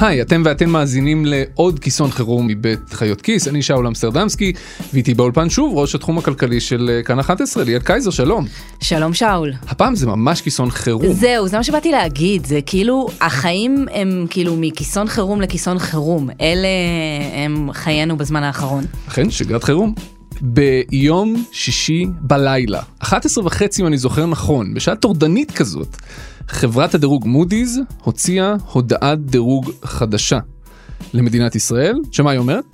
היי, אתם ואתן מאזינים לעוד כיסון חירום מבית חיות כיס, אני שאול אמסטרדמסקי, ואיתי באולפן שוב ראש התחום הכלכלי של אה, כאן 11, ליאת קייזר, שלום. שלום שאול. הפעם זה ממש כיסון חירום. זהו, זה מה שבאתי להגיד, זה כאילו, החיים הם כאילו מכיסון חירום לכיסון חירום. אלה הם חיינו בזמן האחרון. אכן, שגרת חירום. ביום שישי בלילה, 11 וחצי אם אני זוכר נכון, בשעה טורדנית כזאת, חברת הדירוג מודי'ס הוציאה הודעת דירוג חדשה למדינת ישראל, שמה היא אומרת?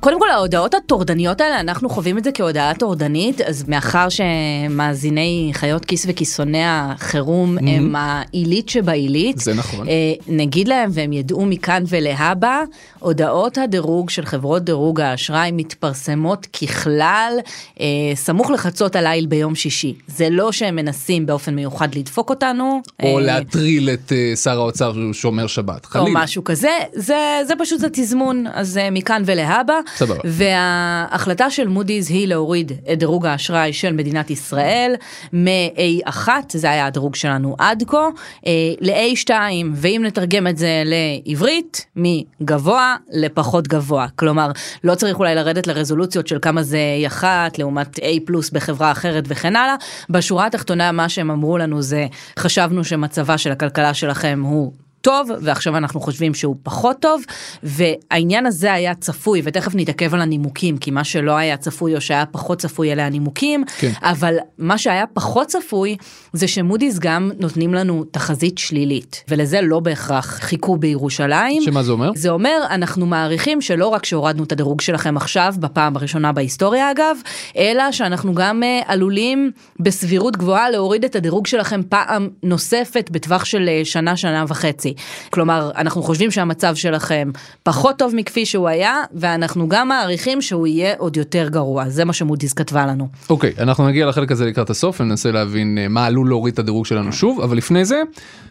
קודם כל ההודעות הטורדניות האלה, אנחנו חווים את זה כהודעה טורדנית, אז מאחר שמאזיני חיות כיס וכיסוני החירום mm-hmm. הם העילית שבעילית, זה נכון. אה, נגיד להם והם ידעו מכאן ולהבא, הודעות הדירוג של חברות דירוג האשראי מתפרסמות ככלל אה, סמוך לחצות הליל ביום שישי. זה לא שהם מנסים באופן מיוחד לדפוק אותנו. או אה, להטריל את אה, שר האוצר שהוא שומר שבת, או חלילה. משהו כזה, זה, זה פשוט זה תזמון, אז אה, מכאן ולהבא. סבבה. וההחלטה של מודי'ס היא להוריד את דירוג האשראי של מדינת ישראל מ-A1, זה היה הדירוג שלנו עד כה, אה, ל-A2, ואם נתרגם את זה לעברית, מגבוה לפחות גבוה. כלומר, לא צריך אולי לרדת לרזולוציות של כמה זה A1 לעומת A פלוס בחברה אחרת וכן הלאה. בשורה התחתונה מה שהם אמרו לנו זה, חשבנו שמצבה של הכלכלה שלכם הוא טוב ועכשיו אנחנו חושבים שהוא פחות טוב והעניין הזה היה צפוי ותכף נתעכב על הנימוקים כי מה שלא היה צפוי או שהיה פחות צפוי אלה הנימוקים כן. אבל מה שהיה פחות צפוי זה שמודי'ס גם נותנים לנו תחזית שלילית ולזה לא בהכרח חיכו בירושלים. שמה זה אומר? זה אומר אנחנו מעריכים שלא רק שהורדנו את הדירוג שלכם עכשיו בפעם הראשונה בהיסטוריה אגב אלא שאנחנו גם uh, עלולים בסבירות גבוהה להוריד את הדירוג שלכם פעם נוספת בטווח של uh, שנה שנה וחצי. כלומר אנחנו חושבים שהמצב שלכם פחות טוב מכפי שהוא היה ואנחנו גם מעריכים שהוא יהיה עוד יותר גרוע זה מה שמודי'ס כתבה לנו. אוקיי, אנחנו נגיע לחלק הזה לקראת הסוף וננסה להבין אה, מה עלול להוריד את הדירוג שלנו שוב, אבל לפני זה,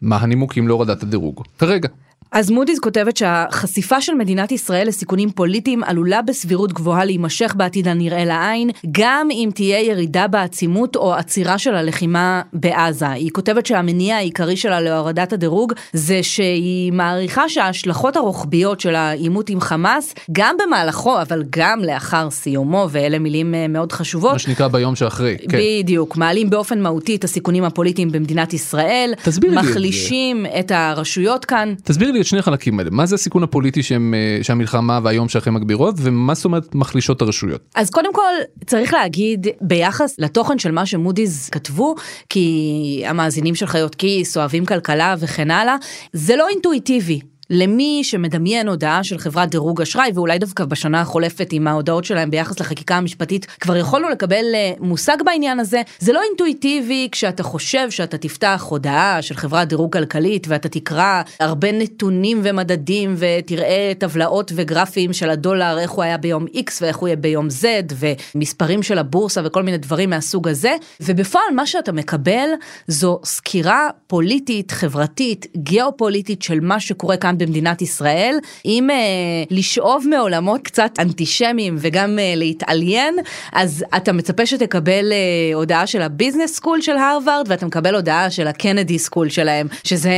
מה הנימוקים להורדת הדירוג? כרגע. אז מודי'ס כותבת שהחשיפה של מדינת ישראל לסיכונים פוליטיים עלולה בסבירות גבוהה להימשך בעתיד הנראה לעין, גם אם תהיה ירידה בעצימות או עצירה של הלחימה בעזה. היא כותבת שהמניע העיקרי שלה להורדת הדירוג זה שהיא מעריכה שההשלכות הרוחביות של העימות עם חמאס, גם במהלכו אבל גם לאחר סיומו, ואלה מילים אה, מאוד חשובות, מה שנקרא ביום שאחרי. כן. בדיוק, מעלים באופן מהותי את הסיכונים הפוליטיים במדינת ישראל, תסבירי לי את זה. מחלישים את הרשויות כאן. תסביר לי את שני החלקים האלה, מה זה הסיכון הפוליטי שהם, אה, שהמלחמה והיום שאחרי מגבירות, ומה זאת אומרת מחלישות הרשויות? אז קודם כל צריך להגיד ביחס לתוכן של מה שמודי'ס כתבו כי המאזינים של חיות כיס אוהבים כלכלה וכן הלאה זה לא אינטואיטיבי. למי שמדמיין הודעה של חברת דירוג אשראי ואולי דווקא בשנה החולפת עם ההודעות שלהם ביחס לחקיקה המשפטית כבר יכולנו לקבל אה, מושג בעניין הזה. זה לא אינטואיטיבי כשאתה חושב שאתה תפתח הודעה של חברת דירוג כלכלית ואתה תקרא הרבה נתונים ומדדים ותראה טבלאות וגרפים של הדולר איך הוא היה ביום X ואיך הוא יהיה ביום Z ומספרים של הבורסה וכל מיני דברים מהסוג הזה. ובפועל מה שאתה מקבל זו סקירה פוליטית חברתית גיאופוליטית של מה שקורה כאן במדינת ישראל אם אה, לשאוב מעולמות קצת אנטישמיים וגם אה, להתעליין אז אתה מצפה שתקבל אה, הודעה של ה business school של הרווארד ואתה מקבל הודעה של ה Kennedy School שלהם שזה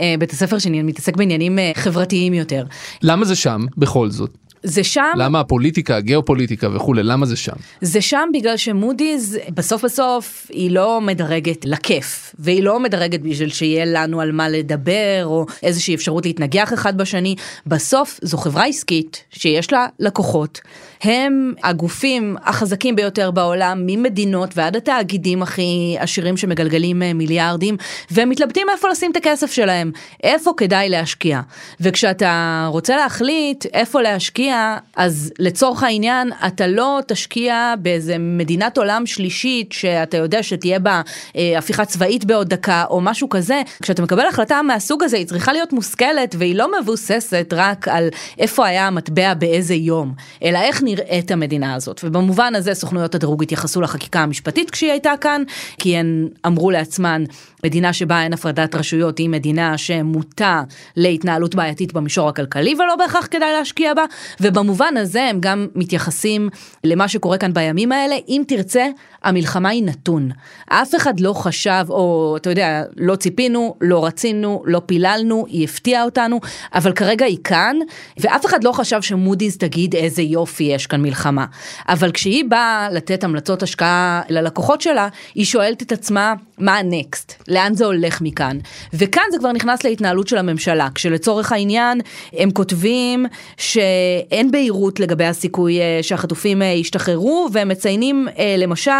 אה, בית הספר שמתעסק בעניינים אה, חברתיים יותר. למה זה שם, בכל זאת? זה שם למה הפוליטיקה, הגיאופוליטיקה וכולי, למה זה שם? זה שם בגלל שמודי'ס בסוף בסוף היא לא מדרגת לכיף והיא לא מדרגת בשביל שיהיה לנו על מה לדבר או איזושהי אפשרות להתנגח אחד בשני. בסוף זו חברה עסקית שיש לה לקוחות. הם הגופים החזקים ביותר בעולם ממדינות ועד התאגידים הכי עשירים שמגלגלים אה, מיליארדים והם מתלבטים איפה לשים את הכסף שלהם. איפה כדאי להשקיע? וכשאתה רוצה להחליט איפה להשקיע אז לצורך העניין אתה לא תשקיע באיזה מדינת עולם שלישית שאתה יודע שתהיה בה אה, הפיכה צבאית בעוד דקה או משהו כזה כשאתה מקבל החלטה מהסוג הזה היא צריכה להיות מושכלת והיא לא מבוססת רק על איפה היה המטבע באיזה יום אלא איך נראית המדינה הזאת. ובמובן הזה סוכנויות הדירוג התייחסו לחקיקה המשפטית כשהיא הייתה כאן, כי הן אמרו לעצמן, מדינה שבה אין הפרדת רשויות היא מדינה שמוטה להתנהלות בעייתית במישור הכלכלי ולא בהכרח כדאי להשקיע בה, ובמובן הזה הם גם מתייחסים למה שקורה כאן בימים האלה. אם תרצה, המלחמה היא נתון. אף אחד לא חשב, או אתה יודע, לא ציפינו, לא רצינו, לא פיללנו, היא הפתיעה אותנו, אבל כרגע היא כאן, ואף אחד לא חשב שמודי'ס תגיד איזה יופי יש כאן מלחמה. אבל כשהיא באה לתת המלצות השקעה ללקוחות שלה, היא שואלת את עצמה, מה הנקסט? לאן זה הולך מכאן? וכאן זה כבר נכנס להתנהלות של הממשלה, כשלצורך העניין הם כותבים שאין בהירות לגבי הסיכוי אה, שהחטופים אה, ישתחררו, והם מציינים אה, למשל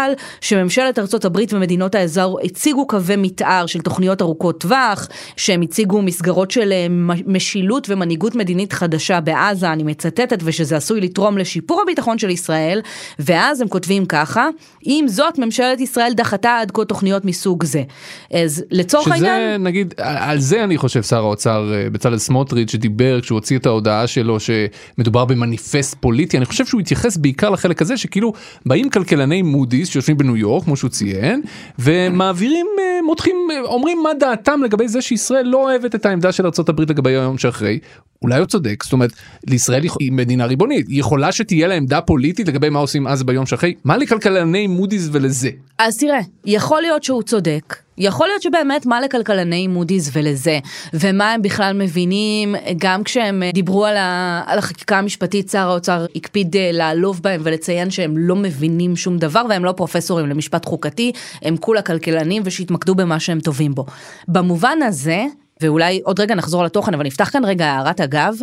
שממשלת ארצות הברית ומדינות האזור הציגו קווי מתאר של תוכניות ארוכות טווח, שהם הציגו מסגרות של משילות ומנהיגות מדינית חדשה בעזה, אני מצטטת, ושזה עשוי לתרום לשיפור הביטחון של ישראל, ואז הם כותבים ככה, עם זאת ממשלת ישראל דחתה עד כה תוכניות מסוג זה. אז לצורך שזה, העניין... שזה נגיד, על זה אני חושב שר האוצר אה, בצלאל סמוטריץ' שדיבר כשהוא הוציא את ההודעה שלו שמדובר במניפסט פוליטי, אני חושב שהוא התייחס בעיקר לחלק הזה שכאילו באים כלכלני מודי'ס שיושבים בניו יורק כמו שהוא ציין ומעבירים אה, מותחים אה, אומרים מה דעתם לגבי זה שישראל לא אוהבת את העמדה של ארה"ב לגבי היום שאחרי. אולי הוא צודק זאת אומרת לישראל היא מדינה ריבונית היא יכולה שתהיה לה עמדה פוליטית לגבי מה עושים אז ביום שאחרי מה לכלכלני מודי'ס ולזה. אז תראה יכול להיות שהוא צודק יכול להיות שבאמת מה לכלכלני מודי'ס ולזה, ומה הם בכלל מבינים, גם כשהם אה, דיברו על, ה, על החקיקה המשפטית, שר האוצר הקפיד אה, לעלוב בהם ולציין שהם לא מבינים שום דבר, והם לא פרופסורים למשפט חוקתי, הם כולה כלכלנים ושהתמקדו במה שהם טובים בו. במובן הזה, ואולי עוד רגע נחזור לתוכן, אבל נפתח כאן רגע הערת אגב,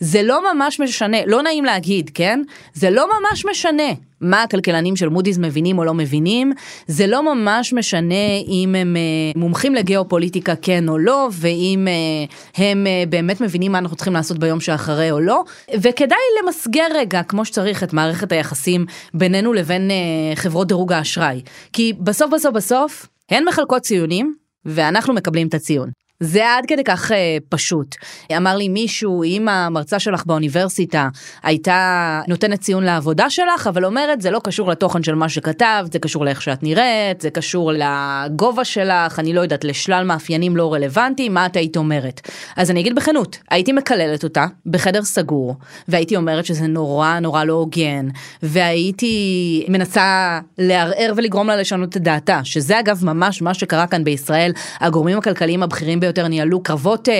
זה לא ממש משנה, לא נעים להגיד, כן? זה לא ממש משנה מה הכלכלנים של מודי'ס מבינים או לא מבינים, זה לא ממש משנה אם הם uh, מומחים לגיאופוליטיקה כן או לא, ואם uh, הם uh, באמת מבינים מה אנחנו צריכים לעשות ביום שאחרי או לא, וכדאי למסגר רגע כמו שצריך את מערכת היחסים בינינו לבין חברות דירוג האשראי, כי בסוף בסוף בסוף הן מחלקות ציונים ואנחנו מקבלים את הציון. זה עד כדי כך אה, פשוט. אמר לי מישהו, אם המרצה שלך באוניברסיטה הייתה נותנת ציון לעבודה שלך, אבל אומרת, זה לא קשור לתוכן של מה שכתבת, זה קשור לאיך שאת נראית, זה קשור לגובה שלך, אני לא יודעת, לשלל מאפיינים לא רלוונטיים, מה את היית אומרת? אז אני אגיד בכנות, הייתי מקללת אותה בחדר סגור, והייתי אומרת שזה נורא נורא לא הוגן, והייתי מנסה לערער ולגרום לה לשנות את דעתה, שזה אגב ממש מה שקרה כאן בישראל, הגורמים הכלכליים הבכירים ביותר ניהלו קרבות, אה,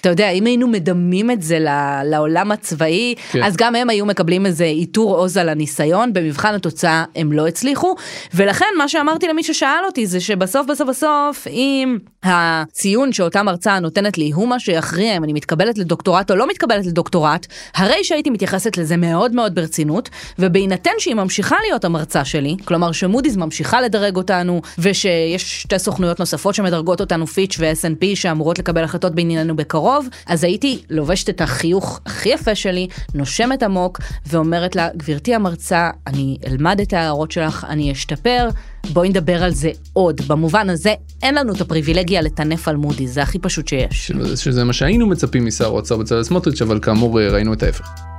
אתה יודע, אם היינו מדמים את זה לעולם הצבאי, כן. אז גם הם היו מקבלים איזה עיטור עוז על הניסיון, במבחן התוצאה הם לא הצליחו, ולכן מה שאמרתי למי ששאל אותי זה שבסוף בסוף בסוף, אם הציון שאותה מרצה נותנת לי הוא מה שיכריע אם אני מתקבלת לדוקטורט או לא מתקבלת לדוקטורט, הרי שהייתי מתייחסת לזה מאוד מאוד ברצינות, ובהינתן שהיא ממשיכה להיות המרצה שלי, כלומר שמודי'ס ממשיכה לדרג אותנו, ושיש שתי סוכנויות נוספות שמדרגות אותנו, פיץ' ו-S&P, שאמורות לקבל החלטות בענייננו בקרוב, אז הייתי לובשת את החיוך הכי יפה שלי, נושמת עמוק, ואומרת לה, גברתי המרצה, אני אלמד את ההערות שלך, אני אשתפר. בואי נדבר על זה עוד. במובן הזה, אין לנו את הפריבילגיה לטנף על מודי, זה הכי פשוט שיש. שזה מה שהיינו מצפים משר האוצר בצלאל סמוטריץ', אבל כאמור ראינו את ההפך.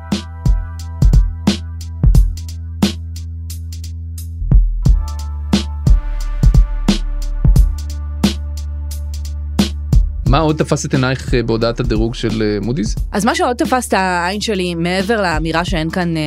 מה עוד תפס את עינייך אה, בהודעת הדירוג של אה, מודי'ס? אז מה שעוד תפס את העין שלי, מעבר לאמירה שאין כאן אה,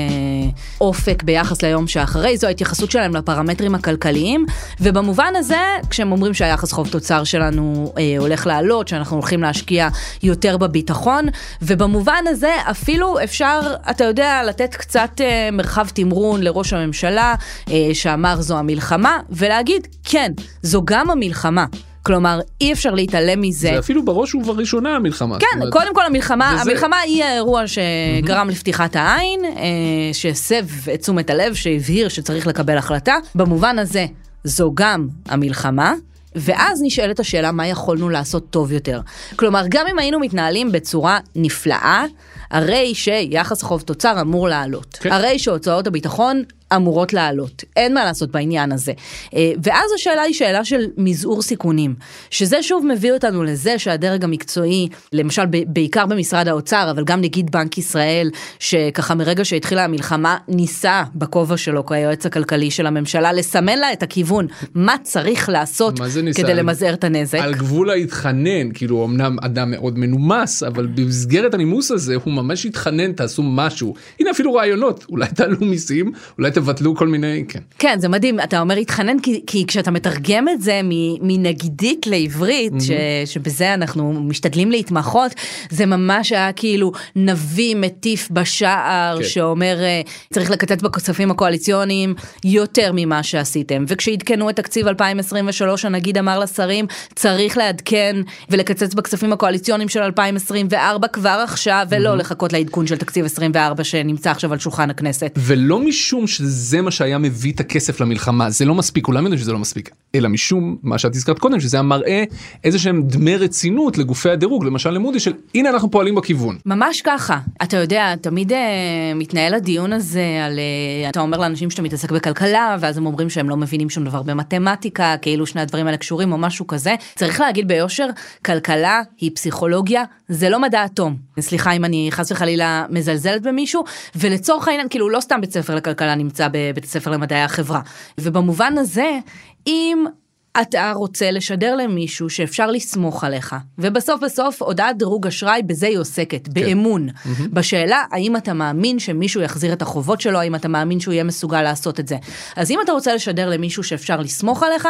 אופק ביחס ליום שאחרי, זו ההתייחסות שלהם לפרמטרים הכלכליים, ובמובן הזה, כשהם אומרים שהיחס חוב תוצר שלנו אה, הולך לעלות, שאנחנו הולכים להשקיע יותר בביטחון, ובמובן הזה אפילו אפשר, אתה יודע, לתת קצת אה, מרחב תמרון לראש הממשלה, אה, שאמר זו המלחמה, ולהגיד, כן, זו גם המלחמה. כלומר, אי אפשר להתעלם מזה. זה אפילו בראש ובראשונה המלחמה. כן, אומרת... קודם כל המלחמה, וזה... המלחמה היא האירוע שגרם mm-hmm. לפתיחת העין, אה, שהסב את תשומת הלב, שהבהיר שצריך לקבל החלטה. במובן הזה, זו גם המלחמה. ואז נשאלת השאלה מה יכולנו לעשות טוב יותר. כלומר, גם אם היינו מתנהלים בצורה נפלאה, הרי שיחס חוב תוצר אמור לעלות. כן. הרי שהוצאות הביטחון אמורות לעלות. אין מה לעשות בעניין הזה. אה, ואז השאלה היא שאלה של מזעור סיכונים, שזה שוב מביא אותנו לזה שהדרג המקצועי, למשל בעיקר במשרד האוצר, אבל גם נגיד בנק ישראל, שככה מרגע שהתחילה המלחמה, ניסה בכובע שלו כיועץ הכלכלי של הממשלה, לסמן לה את הכיוון, מה צריך לעשות כדי למזער את הנזק. על גבול ההתחנן, כאילו אמנם אדם מאוד מנומס, אבל במסגרת הנימוס הזה הוא ממש התחנן, תעשו משהו. הנה אפילו רעיונות, אולי תעלו מיסים, אולי תבטלו כל מיני, כן. כן, זה מדהים, אתה אומר התחנן כי, כי כשאתה מתרגם את זה מנגידית לעברית, mm-hmm. ש, שבזה אנחנו משתדלים להתמחות, זה ממש היה כאילו נביא מטיף בשער, כן. שאומר אה, צריך לקצץ בכספים הקואליציוניים יותר ממה שעשיתם. וכשעדכנו את תקציב 2023, הנגיד אמר לשרים, צריך לעדכן ולקצץ בכספים הקואליציוניים של 2024 כבר עכשיו, ולא mm-hmm. לחכות לעדכון של תקציב 24 שנמצא עכשיו על שולחן הכנסת. ולא משום שזה מה שהיה מביא את הכסף למלחמה, זה לא מספיק, כולם יודעים שזה לא מספיק, אלא משום מה שאת הזכרת קודם, שזה המראה איזה שהם דמי רצינות לגופי הדירוג, למשל למודי של הנה אנחנו פועלים בכיוון. ממש ככה, אתה יודע, תמיד uh, מתנהל הדיון הזה על, uh, אתה אומר לאנשים שאתה מתעסק בכלכלה, ואז הם אומרים שהם לא מבינים שום דבר במתמטיקה, כאילו שני הדברים האלה קשורים או משהו כזה. צריך להגיד ביושר, כלכלה היא פסיכולוגיה, זה לא מדע אטום. סליחה אם אני חס וחלילה מזלזלת במישהו, ולצורך העניין, כאילו לא סתם בית ספר לכלכלה נמצא בבית ספר למדעי החברה. ובמובן הזה, אם אתה רוצה לשדר למישהו שאפשר לסמוך עליך. ובסוף בסוף הודעת דירוג אשראי בזה היא עוסקת, כן. באמון. Mm-hmm. בשאלה האם אתה מאמין שמישהו יחזיר את החובות שלו, האם אתה מאמין שהוא יהיה מסוגל לעשות את זה. אז אם אתה רוצה לשדר למישהו שאפשר לסמוך עליך,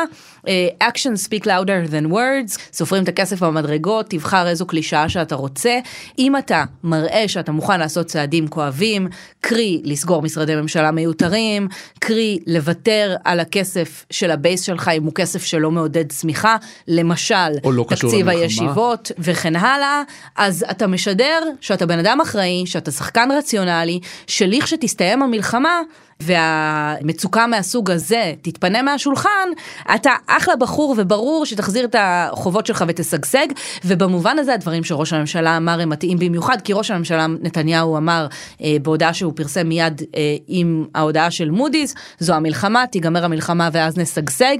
action speak louder than words, סופרים את הכסף במדרגות, תבחר איזו קלישאה שאתה רוצה. אם אתה מראה שאתה מוכן לעשות צעדים כואבים, קרי לסגור משרדי ממשלה מיותרים, קרי לוותר על הכסף של הבייס שלך אם הוא כסף של שלא מעודד צמיחה, למשל, לא תקציב הישיבות וכן הלאה, אז אתה משדר שאתה בן אדם אחראי, שאתה שחקן רציונלי, שליכשתסתיים המלחמה, והמצוקה מהסוג הזה תתפנה מהשולחן, אתה אחלה בחור וברור שתחזיר את החובות שלך ותשגשג, ובמובן הזה הדברים שראש הממשלה אמר הם מתאים במיוחד, כי ראש הממשלה נתניהו אמר אה, בהודעה שהוא פרסם מיד אה, עם ההודעה של מודי'ס, זו המלחמה, תיגמר המלחמה ואז נשגשג.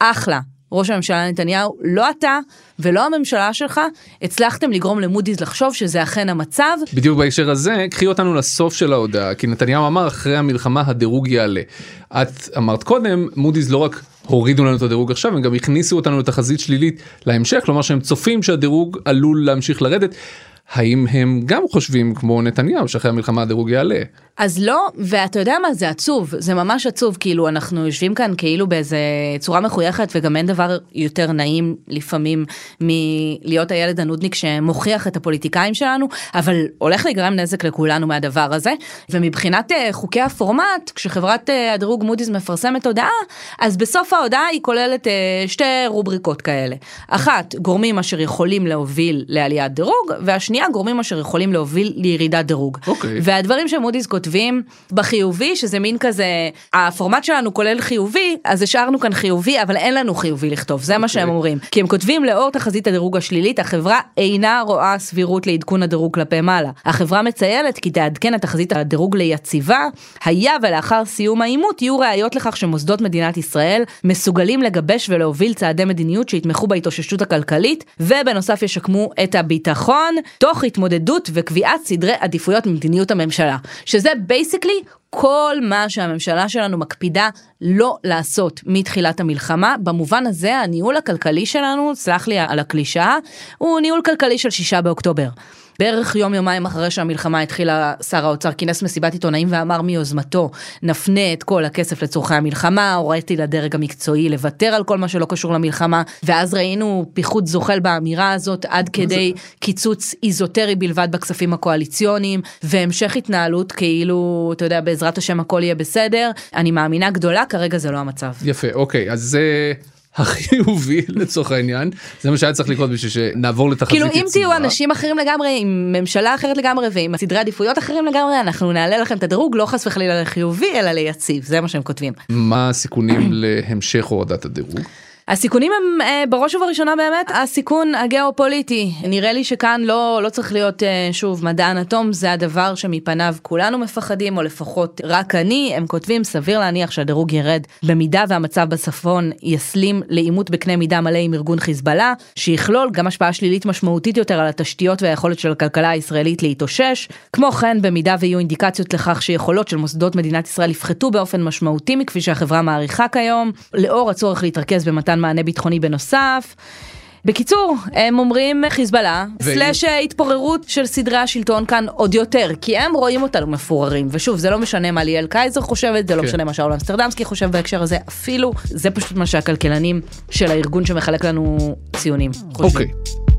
אחלה. ראש הממשלה נתניהו, לא אתה ולא הממשלה שלך הצלחתם לגרום למודי'ס לחשוב שזה אכן המצב. בדיוק בהקשר הזה, קחי אותנו לסוף של ההודעה, כי נתניהו אמר אחרי המלחמה הדירוג יעלה. את אמרת קודם, מודי'ס לא רק הורידו לנו את הדירוג עכשיו, הם גם הכניסו אותנו לתחזית שלילית להמשך, כלומר שהם צופים שהדירוג עלול להמשיך לרדת. האם הם גם חושבים כמו נתניהו שאחרי המלחמה הדירוג יעלה? אז לא, ואתה יודע מה, זה עצוב, זה ממש עצוב, כאילו אנחנו יושבים כאן כאילו באיזה צורה מחויכת, וגם אין דבר יותר נעים לפעמים מלהיות הילד הנודניק שמוכיח את הפוליטיקאים שלנו, אבל הולך להיגרם נזק לכולנו מהדבר הזה, ומבחינת uh, חוקי הפורמט, כשחברת uh, הדירוג מודי'ס מפרסמת הודעה, אז בסוף ההודעה היא כוללת uh, שתי רובריקות כאלה. אחת, גורמים אשר יכולים להוביל לעליית דירוג, והשנייה, גורמים אשר יכולים להוביל לירידת דירוג. Okay. אוקיי. והדברים שמודי'ס כותבים בחיובי, שזה מין כזה, הפורמט שלנו כולל חיובי, אז השארנו כאן חיובי, אבל אין לנו חיובי לכתוב, זה okay. מה שהם אוקיי. אומרים. כי הם כותבים לאור תחזית הדירוג השלילית, החברה אינה רואה סבירות לעדכון הדירוג כלפי מעלה. החברה מציינת כי תעדכן את תחזית הדירוג ליציבה, היה ולאחר סיום העימות יהיו ראיות לכך שמוסדות מדינת ישראל מסוגלים לגבש ולהוביל צעדי מדיניות שיתמכו בהתאוששות הכלכלית, ובנוסף ישקמו את הביטחון, תוך התמודדות וקביעת סדרי עדיפויות ממדיניות הממשלה. שזה basically כל מה שהממשלה שלנו מקפידה לא לעשות מתחילת המלחמה. במובן הזה הניהול הכלכלי שלנו, סלח לי על הקלישאה, הוא ניהול כלכלי של שישה באוקטובר. בערך יום יומיים אחרי שהמלחמה התחילה, שר האוצר כינס מסיבת עיתונאים ואמר מיוזמתו, נפנה את כל הכסף לצורכי המלחמה, הוריתי לדרג המקצועי לוותר על כל מה שלא קשור למלחמה, ואז ראינו פיחות זוחל באמירה הזאת עד כדי קיצוץ איזוטרי בלבד בכספים הקואליציוניים, והמשך התנהלות כאילו, אתה יודע, בעזרת השם הכל יהיה בסדר. אני מאמינה גדולה, כרגע זה לא המצב. יפה, אוקיי, אז זה... החיובי לצורך העניין זה מה שהיה צריך לקרות בשביל שנעבור לתחזית. כאילו אם תהיו אנשים אחרים לגמרי עם ממשלה אחרת לגמרי ועם סדרי עדיפויות אחרים לגמרי אנחנו נעלה לכם את הדירוג לא חס וחלילה לחיובי אלא ליציב זה מה שהם כותבים. מה הסיכונים להמשך הורדת הדירוג? הסיכונים הם אה, בראש ובראשונה באמת הסיכון הגיאופוליטי. נראה לי שכאן לא, לא צריך להיות אה, שוב מדען אטום, זה הדבר שמפניו כולנו מפחדים, או לפחות רק אני. הם כותבים, סביר להניח שהדירוג ירד במידה והמצב בצפון יסלים לעימות בקנה מידה מלא עם ארגון חיזבאללה, שיכלול גם השפעה שלילית משמעותית יותר על התשתיות והיכולת של הכלכלה הישראלית להתאושש. כמו כן, במידה ויהיו אינדיקציות לכך שיכולות של מוסדות מדינת ישראל יפחתו באופן משמעותי מכפי שהחברה מעריכה כיום, לאור הצורך להתרכז במתן מענה ביטחוני בנוסף. בקיצור, הם אומרים חיזבאללה, ו- סלאש התפוררות של סדרי השלטון כאן עוד יותר, כי הם רואים אותנו מפוררים, ושוב, זה לא משנה מה ליאל קייזר חושבת, זה לא כן. משנה מה שאול אמסטרדמסקי חושב בהקשר הזה, אפילו, זה פשוט מה שהכלכלנים של הארגון שמחלק לנו ציונים חושבים. אוקיי.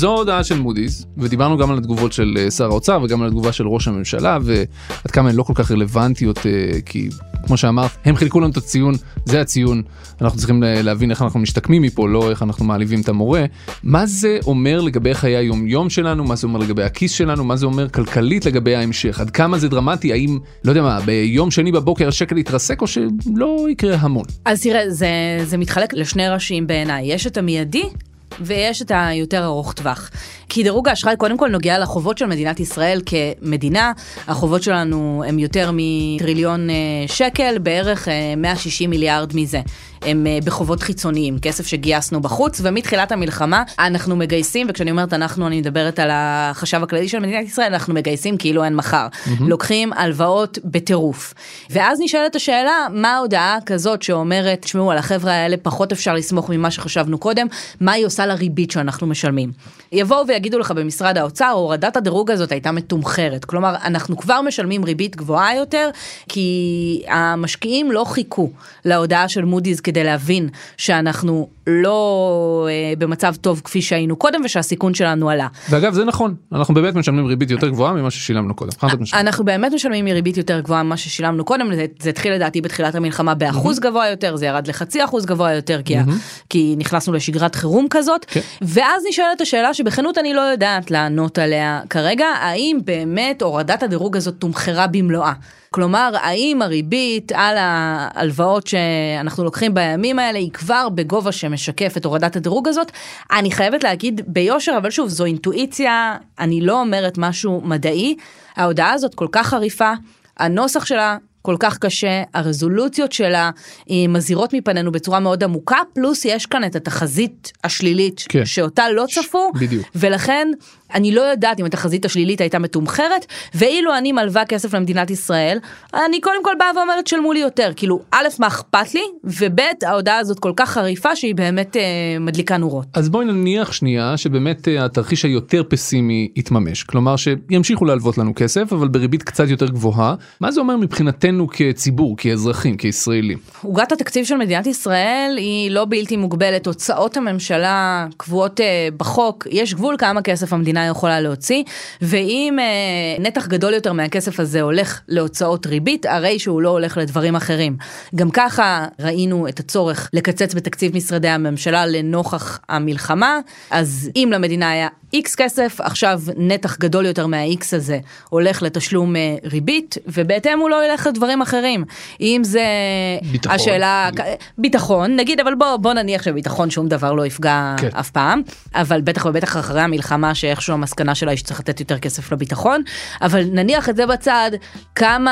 זו הודעה של מודי'ס ודיברנו גם על התגובות של אה, שר האוצר וגם על התגובה של ראש הממשלה ועד כמה הן לא כל כך רלוונטיות אה, כי כמו שאמרת הם חילקו לנו את הציון זה הציון. אנחנו צריכים ל- להבין איך אנחנו משתקמים מפה לא איך אנחנו מעליבים את המורה. מה זה אומר לגבי חיי היום יום שלנו? מה זה אומר לגבי הכיס שלנו? מה זה אומר כלכלית לגבי ההמשך? עד כמה זה דרמטי? האם לא יודע מה ביום שני בבוקר השקל יתרסק או שלא יקרה המון. אז תראה, זה, זה מתחלק לשני ראשים בעיניי. יש את המיידי ויש את היותר ארוך טווח. כי דירוג האשראי קודם כל נוגע לחובות של מדינת ישראל כמדינה. החובות שלנו הם יותר מטריליון אה, שקל, בערך אה, 160 מיליארד מזה. הם אה, בחובות חיצוניים, כסף שגייסנו בחוץ, ומתחילת המלחמה אנחנו מגייסים, וכשאני אומרת אנחנו, אני מדברת על החשב הכללי של מדינת ישראל, אנחנו מגייסים כאילו אין מחר. לוקחים הלוואות בטירוף. ואז נשאלת השאלה, מה ההודעה כזאת שאומרת, תשמעו, על החבר'ה האלה פחות אפשר לסמוך ממה שחשבנו קודם, מה היא עושה לריבית שאנחנו משלמים. יבואו ויגידו לך במשרד האוצר, הורדת הדירוג הזאת הייתה מתומחרת. כלומר, אנחנו כבר משלמים ריבית גבוהה יותר, כי המשקיעים לא חיכו להודעה של מודי'ס כדי להבין שאנחנו לא אה, במצב טוב כפי שהיינו קודם ושהסיכון שלנו עלה. ואגב זה נכון אנחנו באמת משלמים ריבית יותר גבוהה ממה ששילמנו קודם. אנחנו באמת משלמים מריבית יותר גבוהה ממה ששילמנו קודם, זה, זה התחיל לדעתי בתחילת המלחמה באחוז גבוה יותר, זה ירד לחצי אחוז גבוה יותר, כי, ה- כי נכנסנו לשגרת חירום כזאת, כן. ואז נשאלת השאלה שבכנות אני לא יודעת לענות עליה כרגע, האם באמת הורדת הדירוג הזאת תומחרה במלואה? כלומר, האם הריבית על ההלוואות שאנחנו לוקחים בימים האלה היא כבר בגובה שמשקף את הורדת הדירוג הזאת? אני חייבת להגיד ביושר, אבל שוב, זו אינטואיציה, אני לא אומרת משהו מדעי. ההודעה הזאת כל כך חריפה, הנוסח שלה כל כך קשה, הרזולוציות שלה אה, מזהירות מפנינו בצורה מאוד עמוקה, פלוס יש כאן את התחזית השלילית, כן. שאותה לא צפו, בדיוק. ולכן אני לא יודעת אם התחזית השלילית הייתה מתומחרת, ואילו אני מלווה כסף למדינת ישראל, אני קודם כל באה ואומרת שלמו לי יותר, כאילו, א', מה אכפת לי, וב', ההודעה הזאת כל כך חריפה שהיא באמת אה, מדליקה נורות. אז בואי נניח שנייה שבאמת אה, התרחיש היותר פסימי יתממש. כלומר שימשיכו להלוות לנו כסף אבל בריבית קצת יותר גבוהה. מה זה אומר מבחינתנו כציבור כאזרחים כישראלים. עוגת התקציב של מדינת ישראל היא לא בלתי מוגבלת, הוצאות הממשלה קבועות אה, בחוק, יש גבול כמה כסף המדינה יכולה להוציא, ואם אה, נתח גדול יותר מהכסף הזה הולך להוצאות ריבית, הרי שהוא לא הולך לדברים אחרים. גם ככה ראינו את הצורך לקצץ בתקציב משרדי הממשלה לנוכח המלחמה, אז אם למדינה היה איקס כסף, עכשיו נתח גדול יותר מה-X הזה הולך לתשלום אה, ריבית, ובהתאם הוא לא ילך לדברים אחרים. אם זה ביטחון. השאלה, ביטחון, נגיד, אבל בוא, בוא נניח שביטחון שום דבר לא יפגע כן. אף פעם, אבל בטח ובטח אחרי המלחמה שאיכשהו המסקנה שלה היא שצריך לתת יותר כסף לביטחון, אבל נניח את זה בצד, כמה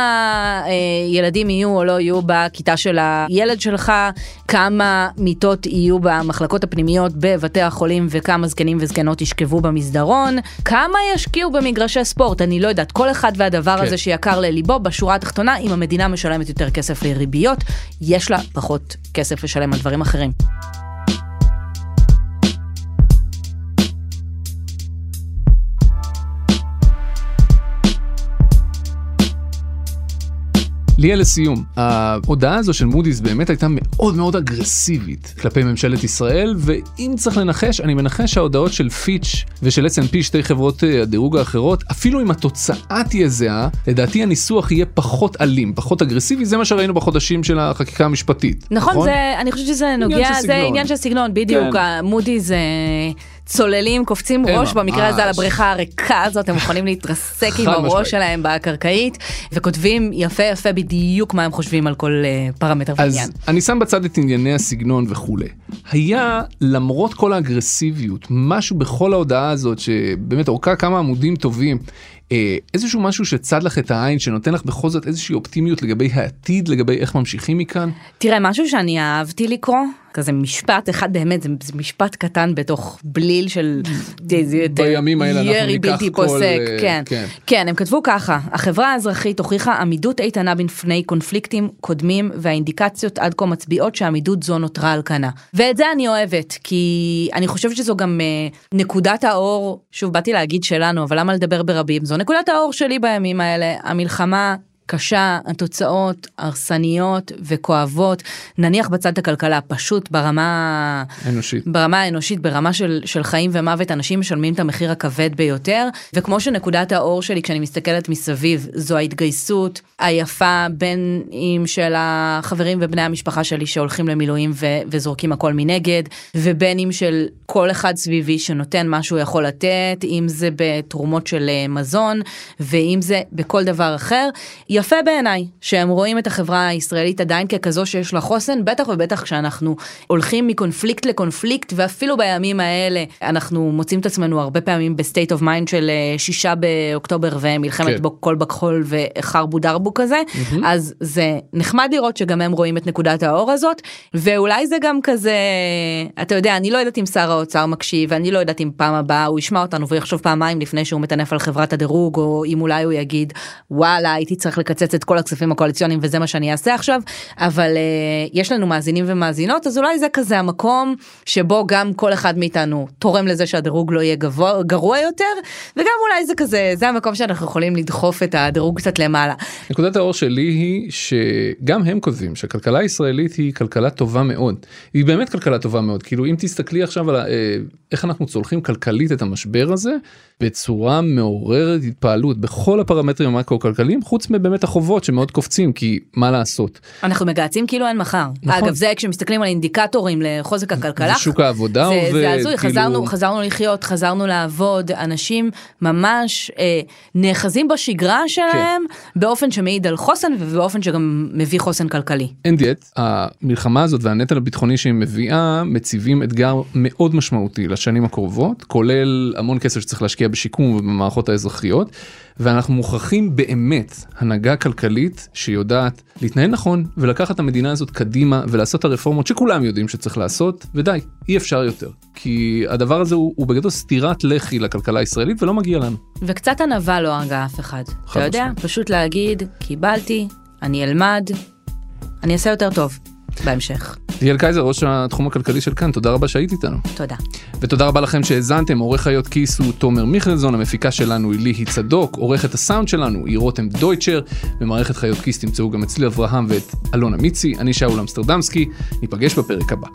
אה, ילדים יהיו או לא יהיו בכיתה של הילד שלך, כמה מיטות יהיו במחלקות הפנימיות בבתי החולים וכמה זקנים וזקנות ישכבו במסדרון, כמה ישקיעו במגרשי ספורט, אני לא יודעת, כל אחד והדבר כן. הזה שיקר לליבו, בשורה התחתונה, אם המדינה משלמת יותר כסף לריביות, יש לה פחות כסף לשלם על דברים אחרים. ליה לסיום, ההודעה הזו של מודי'ס באמת הייתה מאוד מאוד אגרסיבית כלפי ממשלת ישראל, ואם צריך לנחש, אני מנחש שההודעות של פיץ' ושל S&P, שתי חברות אה, הדירוג האחרות, אפילו אם התוצאה תהיה זהה, לדעתי הניסוח יהיה פחות אלים, פחות אגרסיבי, זה מה שראינו בחודשים של החקיקה המשפטית. נכון, זה, אני חושבת שזה נוגע, של זה. עניין של סגנון, בדיוק, כן. המודי זה צוללים, קופצים ראש, במקרה הזה על ממש. הבריכה הריקה הזאת, הם מוכנים להתרסק עם הראש. שלהם בקרקעית, וכותבים יפה יפה בדיוק מה הם חושבים על כל אה, פרמטר אז ועניין. אני שם בצד את ענייני הסגנון וכולי. היה, למרות כל האגרסיביות, משהו בכל ההודעה הזאת, שבאמת אורכה כמה עמודים טובים, אה, איזשהו משהו שצד לך את העין, שנותן לך בכל זאת איזושהי אופטימיות לגבי העתיד, לגבי איך ממשיכים מכאן. תראה, משהו שאני אהבתי לקרוא, כזה משפט אחד באמת, זה, משפט קטן בתוך בליל של בימים האלה ירי בלתי פוסק, אה, כן. כן. כן, הם כתבו ככה, החברה האזרחית הוכיחה עמידות איתנה בפני קונפליקטים קודמים, והאינדיקציות עד כה מצביעות שעמידות זו נותרה על כנה. ואת זה אני אוהבת, כי אני חושבת שזו גם אה, נקודת האור, שוב, באתי להגיד שלנו, אבל למה לדבר ברבים? זו נקודת האור שלי בימים האלה, המלחמה. קשה, התוצאות הרסניות וכואבות, נניח בצד הכלכלה, פשוט ברמה אנושית. ברמה האנושית, ברמה של, של חיים ומוות, אנשים משלמים את המחיר הכבד ביותר, וכמו שנקודת האור שלי כשאני מסתכלת מסביב, זו ההתגייסות היפה בין אם של החברים ובני המשפחה שלי שהולכים למילואים ו, וזורקים הכל מנגד, ובין אם של כל אחד סביבי שנותן מה שהוא יכול לתת, אם זה בתרומות של אה, מזון, ואם זה בכל דבר אחר. יפה בעיניי שהם רואים את החברה הישראלית עדיין ככזו שיש לה חוסן, בטח ובטח כשאנחנו הולכים מקונפליקט לקונפליקט, ואפילו בימים האלה אנחנו מוצאים את עצמנו הרבה פעמים ב state of mind של אה, שישה באוקטובר ומלחמת כן. כן. כל בכחול וחרבו דרבו כזה, אז זה נחמד לראות שגם הם רואים את נקודת האור הזאת, ואולי זה גם כזה, אתה יודע, אני לא יודעת אם שר האוצר מקשיב, ואני לא יודעת אם פעם הבאה הוא ישמע אותנו ויחשוב פעמיים לפני שהוא מטנף על חברת הדירוג, או אם אולי הוא יגיד, וואלה, הייתי צריך לקצץ את כל הכספים הקואליציוניים וזה מה שאני אעשה עכשיו, אבל uh, יש לנו מאזינים ומאזינות, אז אולי זה כזה המקום שבו גם כל אחד מאיתנו תורם לזה שהדירוג לא יהיה גבוה, גרוע יותר, וגם אולי זה כזה, זה המקום שאנחנו יכולים לדחוף את הדירוג קצת למעלה. נקודת האור שלי היא שגם הם כותבים שהכלכלה הישראלית היא כלכלה טובה מאוד. היא באמת כלכלה טובה מאוד. כאילו אם תסתכלי עכשיו על ה- אה, איך אנחנו צולחים כלכלית את המשבר הזה בצורה מעוררת התפעלות בכל הפרמטרים המקרו-כלכליים חוץ מבאמת החובות שמאוד קופצים כי מה לעשות. אנחנו מגהצים כאילו אין מחר. נכון. אגב, זה כשמסתכלים על אינדיקטורים לחוזק הכלכלה. ושוק העבודה זה, עובד, זה הזוי, כאילו- חזרנו, חזרנו לחיות, חזרנו לעבוד, אנשים ממש אה, נאחזים בשגרה שלהם באופן שמעיד על חוסן ובאופן שגם מביא חוסן כלכלי. אין דיאט, המלחמה הזאת והנטל הביטחוני שהיא מביאה מציבים אתגר מאוד משמעותי לשנים הקרובות, כולל המון כסף שצריך להשקיע בשיקום ובמערכות האזרחיות, ואנחנו מוכרחים באמת הנהגה כלכלית שיודעת להתנהל נכון ולקחת את המדינה הזאת קדימה ולעשות את הרפורמות שכולם יודעים שצריך לעשות, ודי, אי אפשר יותר. כי הדבר הזה הוא, הוא בגדול סטירת לחי לכלכלה הישראלית ולא מגיע לנו. וקצת ענווה לא הרגה אף אחד. אתה יודע. פשוט להגיד, קיבלתי, אני אלמד, אני אעשה יותר טוב בהמשך. ליאל קייזר, ראש התחום הכלכלי של כאן, תודה רבה שהיית איתנו. תודה. ותודה רבה לכם שהאזנתם, עורך חיות כיס הוא תומר מיכלזון, המפיקה שלנו היא ליהי צדוק, עורכת הסאונד שלנו היא רותם דויטשר, במערכת חיות כיס תמצאו גם אצלי אברהם ואת אלונה מיצי, אני שאול אמסטרדמסקי, ניפגש בפרק הבא.